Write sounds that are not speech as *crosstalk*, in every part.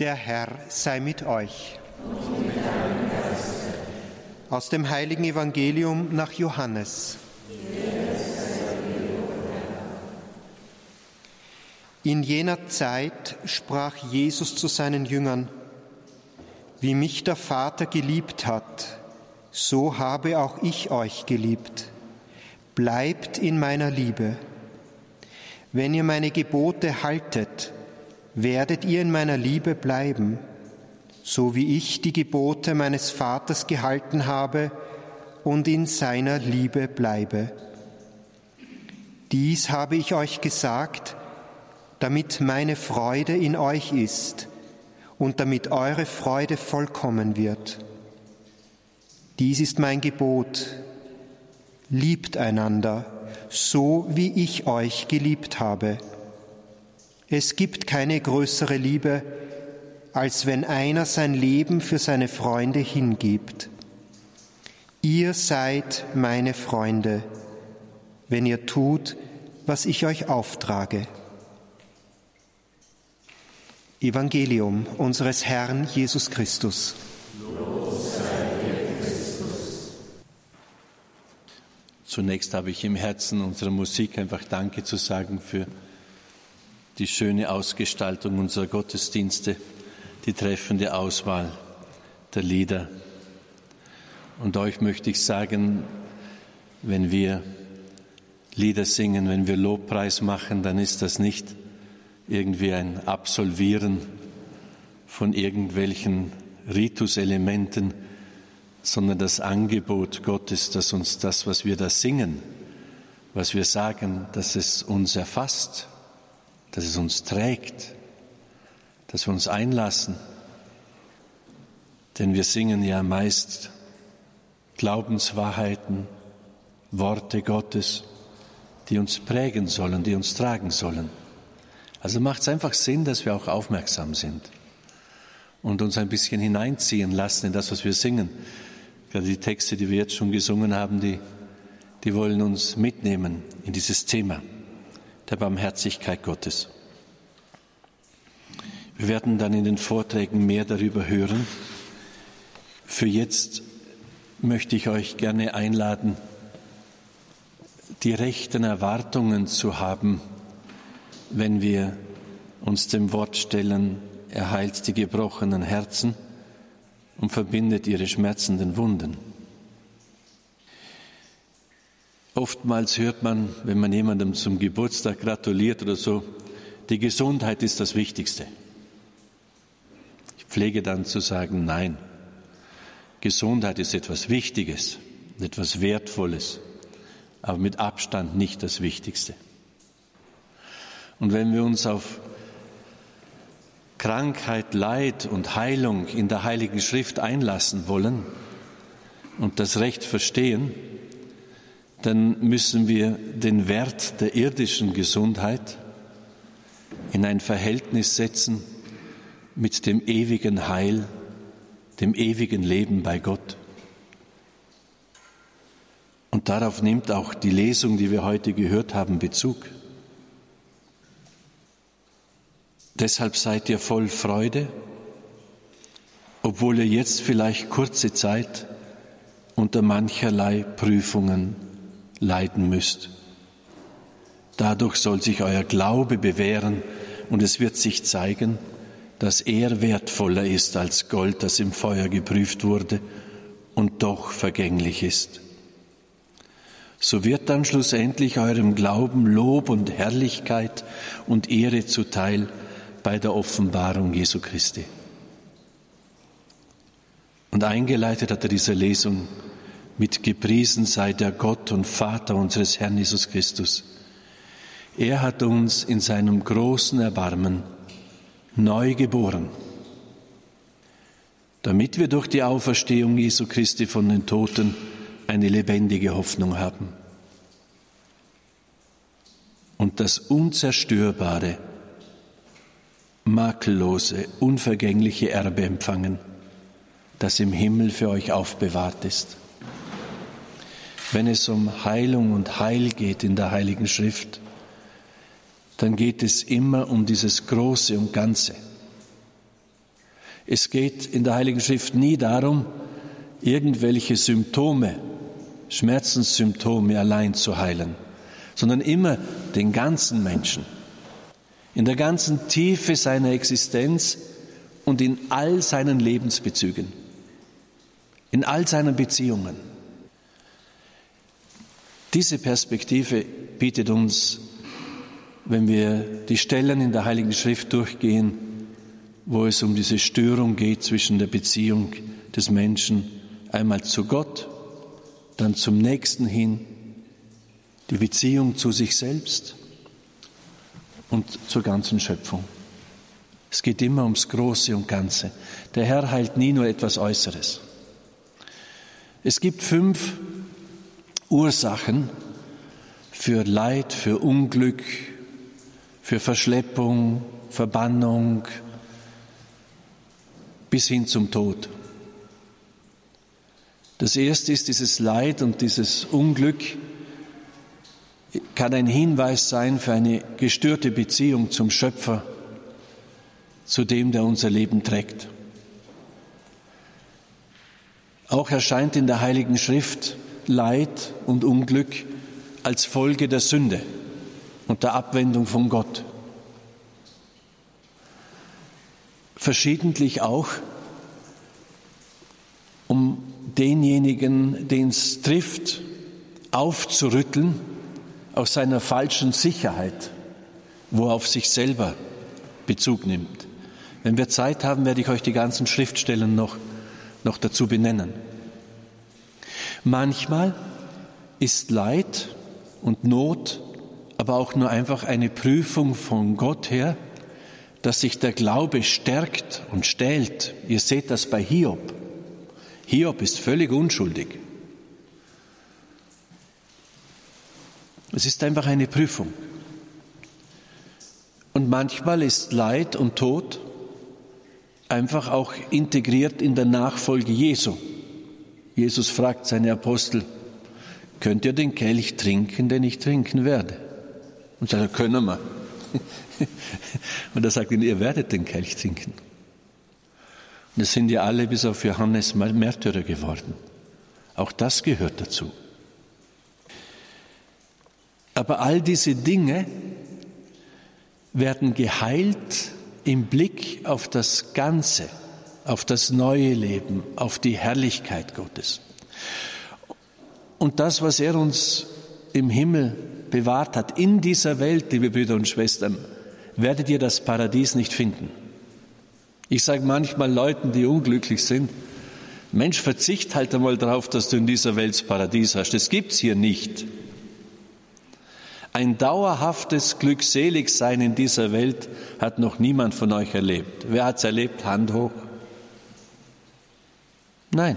Der Herr sei mit euch. Aus dem heiligen Evangelium nach Johannes. In jener Zeit sprach Jesus zu seinen Jüngern, wie mich der Vater geliebt hat, so habe auch ich euch geliebt. Bleibt in meiner Liebe. Wenn ihr meine Gebote haltet, werdet ihr in meiner Liebe bleiben, so wie ich die Gebote meines Vaters gehalten habe und in seiner Liebe bleibe. Dies habe ich euch gesagt, damit meine Freude in euch ist und damit eure Freude vollkommen wird. Dies ist mein Gebot. Liebt einander, so wie ich euch geliebt habe. Es gibt keine größere Liebe, als wenn einer sein Leben für seine Freunde hingibt. Ihr seid meine Freunde, wenn ihr tut, was ich euch auftrage. Evangelium unseres Herrn Jesus Christus. Zunächst habe ich im Herzen unserer Musik einfach Danke zu sagen für die schöne Ausgestaltung unserer Gottesdienste, die treffende Auswahl der Lieder. Und euch möchte ich sagen, wenn wir Lieder singen, wenn wir Lobpreis machen, dann ist das nicht irgendwie ein Absolvieren von irgendwelchen Rituselementen, sondern das Angebot Gottes, dass uns das, was wir da singen, was wir sagen, dass es uns erfasst, dass es uns trägt, dass wir uns einlassen. Denn wir singen ja meist Glaubenswahrheiten, Worte Gottes, die uns prägen sollen, die uns tragen sollen. Also macht es einfach Sinn, dass wir auch aufmerksam sind und uns ein bisschen hineinziehen lassen in das, was wir singen. Gerade die Texte, die wir jetzt schon gesungen haben, die, die wollen uns mitnehmen in dieses Thema der Barmherzigkeit Gottes. Wir werden dann in den Vorträgen mehr darüber hören. Für jetzt möchte ich euch gerne einladen, die rechten Erwartungen zu haben, wenn wir uns dem Wort stellen, er heilt die gebrochenen Herzen und verbindet ihre schmerzenden Wunden. Oftmals hört man, wenn man jemandem zum Geburtstag gratuliert oder so, die Gesundheit ist das Wichtigste. Ich pflege dann zu sagen, nein, Gesundheit ist etwas Wichtiges, etwas Wertvolles, aber mit Abstand nicht das Wichtigste. Und wenn wir uns auf Krankheit, Leid und Heilung in der Heiligen Schrift einlassen wollen und das Recht verstehen, dann müssen wir den Wert der irdischen Gesundheit in ein Verhältnis setzen mit dem ewigen Heil, dem ewigen Leben bei Gott. Und darauf nimmt auch die Lesung, die wir heute gehört haben, Bezug. Deshalb seid ihr voll Freude, obwohl ihr jetzt vielleicht kurze Zeit unter mancherlei Prüfungen leiden müsst. Dadurch soll sich euer Glaube bewähren und es wird sich zeigen, dass er wertvoller ist als Gold, das im Feuer geprüft wurde und doch vergänglich ist. So wird dann schlussendlich eurem Glauben Lob und Herrlichkeit und Ehre zuteil, bei der Offenbarung Jesu Christi. Und eingeleitet hat er diese Lesung mit Gepriesen sei der Gott und Vater unseres Herrn Jesus Christus. Er hat uns in seinem großen Erbarmen neu geboren, damit wir durch die Auferstehung Jesu Christi von den Toten eine lebendige Hoffnung haben und das Unzerstörbare, makellose, unvergängliche Erbe empfangen, das im Himmel für euch aufbewahrt ist. Wenn es um Heilung und Heil geht in der Heiligen Schrift, dann geht es immer um dieses Große und Ganze. Es geht in der Heiligen Schrift nie darum, irgendwelche Symptome, Schmerzenssymptome allein zu heilen, sondern immer den ganzen Menschen, in der ganzen Tiefe seiner Existenz und in all seinen Lebensbezügen, in all seinen Beziehungen. Diese Perspektive bietet uns, wenn wir die Stellen in der Heiligen Schrift durchgehen, wo es um diese Störung geht zwischen der Beziehung des Menschen einmal zu Gott, dann zum Nächsten hin, die Beziehung zu sich selbst und zur ganzen Schöpfung. Es geht immer ums Große und Ganze. Der Herr heilt nie nur etwas Äußeres. Es gibt fünf Ursachen für Leid, für Unglück, für Verschleppung, Verbannung bis hin zum Tod. Das erste ist dieses Leid und dieses Unglück kann ein Hinweis sein für eine gestörte Beziehung zum Schöpfer, zu dem, der unser Leben trägt. Auch erscheint in der Heiligen Schrift Leid und Unglück als Folge der Sünde und der Abwendung von Gott. Verschiedentlich auch, um denjenigen, den es trifft, aufzurütteln aus seiner falschen Sicherheit, wo er auf sich selber Bezug nimmt. Wenn wir Zeit haben, werde ich euch die ganzen Schriftstellen noch, noch dazu benennen. Manchmal ist Leid und Not aber auch nur einfach eine Prüfung von Gott her, dass sich der Glaube stärkt und stählt. Ihr seht das bei Hiob. Hiob ist völlig unschuldig. Es ist einfach eine Prüfung. Und manchmal ist Leid und Tod einfach auch integriert in der Nachfolge Jesu. Jesus fragt seine Apostel, könnt ihr den Kelch trinken, den ich trinken werde? Und sagt, können wir. *laughs* Und er sagt ihnen, ihr werdet den Kelch trinken. Und es sind ja alle bis auf Johannes Märtyrer geworden. Auch das gehört dazu. Aber all diese Dinge werden geheilt im Blick auf das Ganze auf das neue Leben, auf die Herrlichkeit Gottes. Und das, was er uns im Himmel bewahrt hat, in dieser Welt, liebe Brüder und Schwestern, werdet ihr das Paradies nicht finden. Ich sage manchmal Leuten, die unglücklich sind, Mensch, verzicht halt einmal darauf, dass du in dieser Welt das Paradies hast. Das gibt's hier nicht. Ein dauerhaftes Glückseligsein in dieser Welt hat noch niemand von euch erlebt. Wer hat's erlebt? Hand hoch. Nein.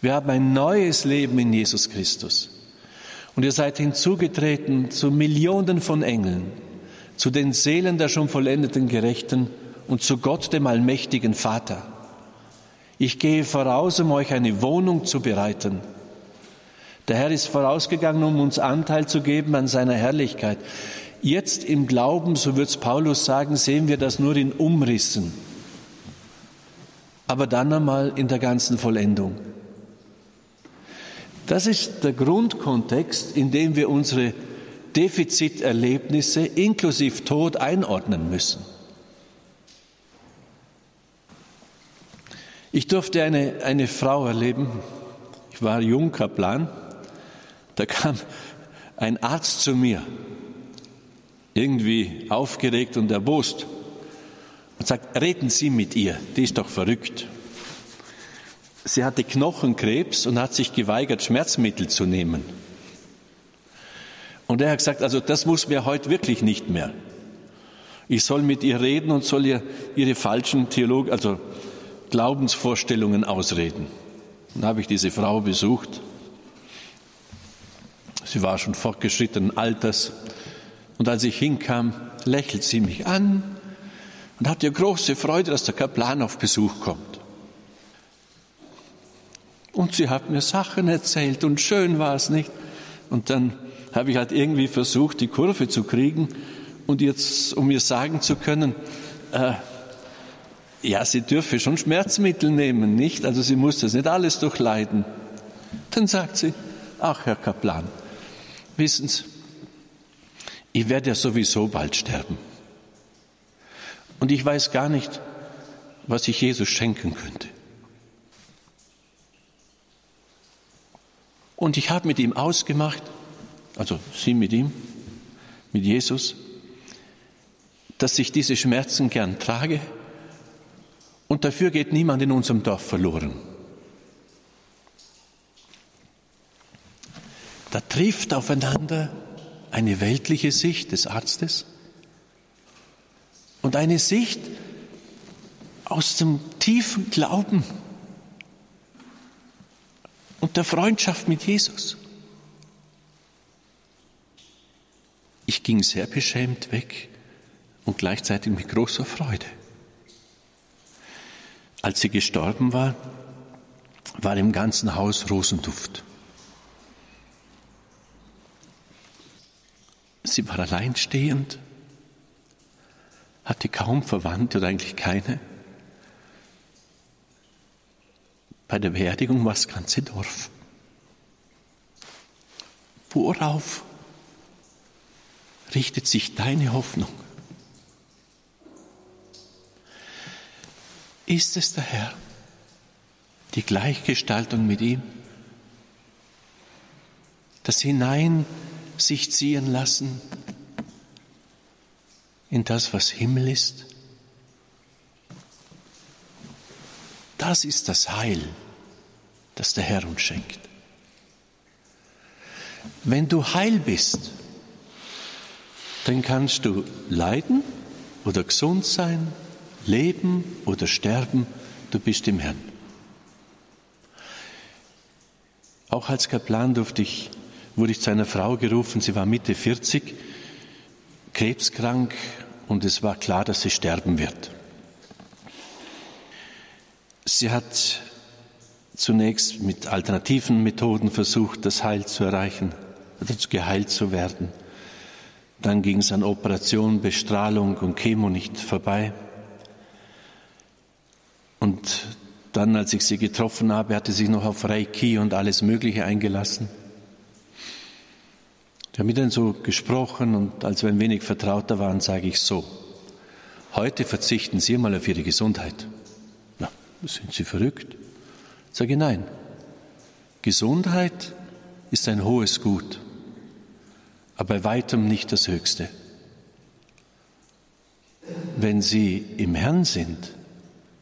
Wir haben ein neues Leben in Jesus Christus. Und ihr seid hinzugetreten zu Millionen von Engeln, zu den Seelen der schon vollendeten Gerechten und zu Gott, dem allmächtigen Vater. Ich gehe voraus, um euch eine Wohnung zu bereiten. Der Herr ist vorausgegangen, um uns Anteil zu geben an seiner Herrlichkeit. Jetzt im Glauben, so wird es Paulus sagen, sehen wir das nur in Umrissen aber dann einmal in der ganzen Vollendung. Das ist der Grundkontext, in dem wir unsere Defiziterlebnisse inklusive Tod einordnen müssen. Ich durfte eine, eine Frau erleben, ich war Jungkaplan, da kam ein Arzt zu mir, irgendwie aufgeregt und erbost und sagt, reden Sie mit ihr, die ist doch verrückt. Sie hatte Knochenkrebs und hat sich geweigert, Schmerzmittel zu nehmen. Und er hat gesagt, also das muss mir heute wirklich nicht mehr. Ich soll mit ihr reden und soll ihr ihre falschen Theolog also Glaubensvorstellungen ausreden. Dann habe ich diese Frau besucht. Sie war schon fortgeschrittenen Alters. Und als ich hinkam, lächelt sie mich an und hatte große Freude, dass der Kaplan auf Besuch kommt. Und sie hat mir Sachen erzählt und schön war es nicht. Und dann habe ich halt irgendwie versucht, die Kurve zu kriegen und jetzt, um ihr sagen zu können, äh, ja, sie dürfe schon Schmerzmittel nehmen, nicht? Also sie muss das nicht alles durchleiden. Dann sagt sie, ach Herr Kaplan, wissen Sie, ich werde ja sowieso bald sterben. Und ich weiß gar nicht, was ich Jesus schenken könnte. Und ich habe mit ihm ausgemacht, also sie mit ihm, mit Jesus, dass ich diese Schmerzen gern trage und dafür geht niemand in unserem Dorf verloren. Da trifft aufeinander eine weltliche Sicht des Arztes und eine Sicht aus dem tiefen Glauben und der Freundschaft mit Jesus. Ich ging sehr beschämt weg und gleichzeitig mit großer Freude. Als sie gestorben war, war im ganzen Haus Rosenduft. Sie war alleinstehend, hatte kaum Verwandte oder eigentlich keine. Bei der Beerdigung war das ganze Dorf. Worauf richtet sich deine Hoffnung? Ist es der Herr? Die Gleichgestaltung mit ihm? Das Hinein sich ziehen lassen in das, was Himmel ist? Das ist das Heil, das der Herr uns schenkt. Wenn du heil bist, dann kannst du leiden oder gesund sein Leben oder Sterben, du bist im Herrn. Auch als Kaplan durfte ich, wurde ich zu einer Frau gerufen, sie war Mitte 40, krebskrank und es war klar, dass sie sterben wird. Sie hat zunächst mit alternativen Methoden versucht, das Heil zu erreichen, oder geheilt zu werden. Dann ging es an Operation, Bestrahlung und Chemo nicht vorbei. Und dann, als ich sie getroffen habe, hatte sie sich noch auf Reiki und alles Mögliche eingelassen. Wir haben mit ihnen so gesprochen und als wir ein wenig vertrauter waren, sage ich so, heute verzichten Sie mal auf Ihre Gesundheit. Na, sind Sie verrückt? Ich sage nein. Gesundheit ist ein hohes Gut, aber bei weitem nicht das Höchste. Wenn Sie im Herrn sind,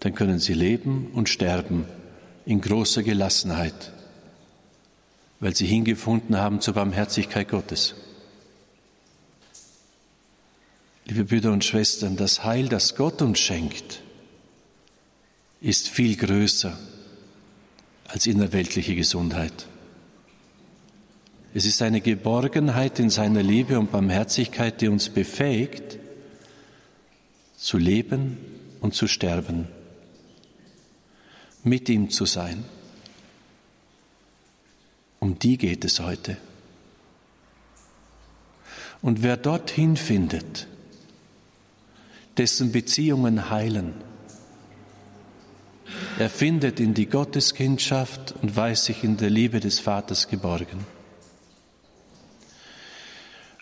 dann können sie leben und sterben in großer Gelassenheit, weil sie hingefunden haben zur Barmherzigkeit Gottes. Liebe Brüder und Schwestern, das Heil, das Gott uns schenkt, ist viel größer als innerweltliche Gesundheit. Es ist eine Geborgenheit in seiner Liebe und Barmherzigkeit, die uns befähigt, zu leben und zu sterben mit ihm zu sein. Um die geht es heute. Und wer dorthin findet, dessen Beziehungen heilen, er findet in die Gotteskindschaft und weiß sich in der Liebe des Vaters geborgen.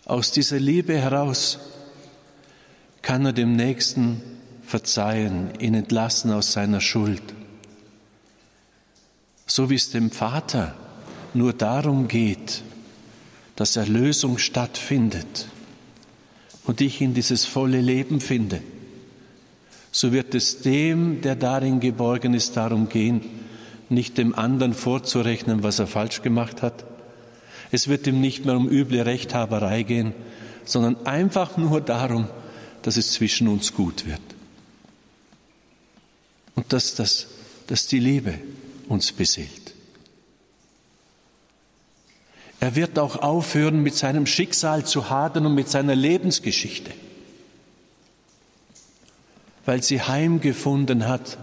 Aus dieser Liebe heraus kann er dem Nächsten verzeihen, ihn entlassen aus seiner Schuld so wie es dem Vater nur darum geht, dass Erlösung stattfindet und ich in dieses volle Leben finde, so wird es dem, der darin geborgen ist, darum gehen, nicht dem anderen vorzurechnen, was er falsch gemacht hat. Es wird ihm nicht mehr um üble Rechthaberei gehen, sondern einfach nur darum, dass es zwischen uns gut wird. Und dass, das, dass die Liebe uns beseelt. Er wird auch aufhören, mit seinem Schicksal zu hadern und mit seiner Lebensgeschichte, weil sie heimgefunden hat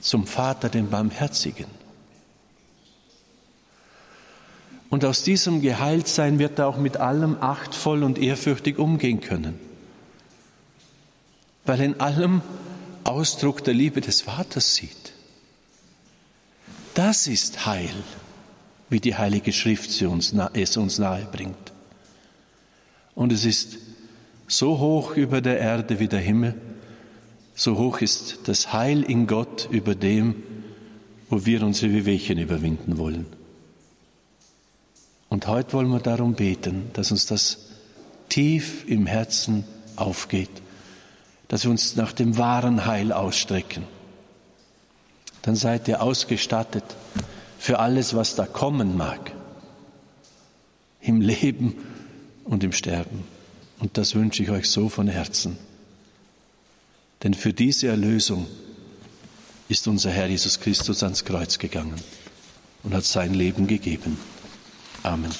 zum Vater, den Barmherzigen. Und aus diesem Geheiltsein wird er auch mit allem achtvoll und ehrfürchtig umgehen können, weil in allem Ausdruck der Liebe des Vaters sieht. Das ist Heil, wie die Heilige Schrift es uns nahe bringt. Und es ist so hoch über der Erde wie der Himmel, so hoch ist das Heil in Gott über dem, wo wir unsere Wehwehchen überwinden wollen. Und heute wollen wir darum beten, dass uns das tief im Herzen aufgeht, dass wir uns nach dem wahren Heil ausstrecken. Dann seid ihr ausgestattet für alles, was da kommen mag, im Leben und im Sterben. Und das wünsche ich euch so von Herzen. Denn für diese Erlösung ist unser Herr Jesus Christus ans Kreuz gegangen und hat sein Leben gegeben. Amen.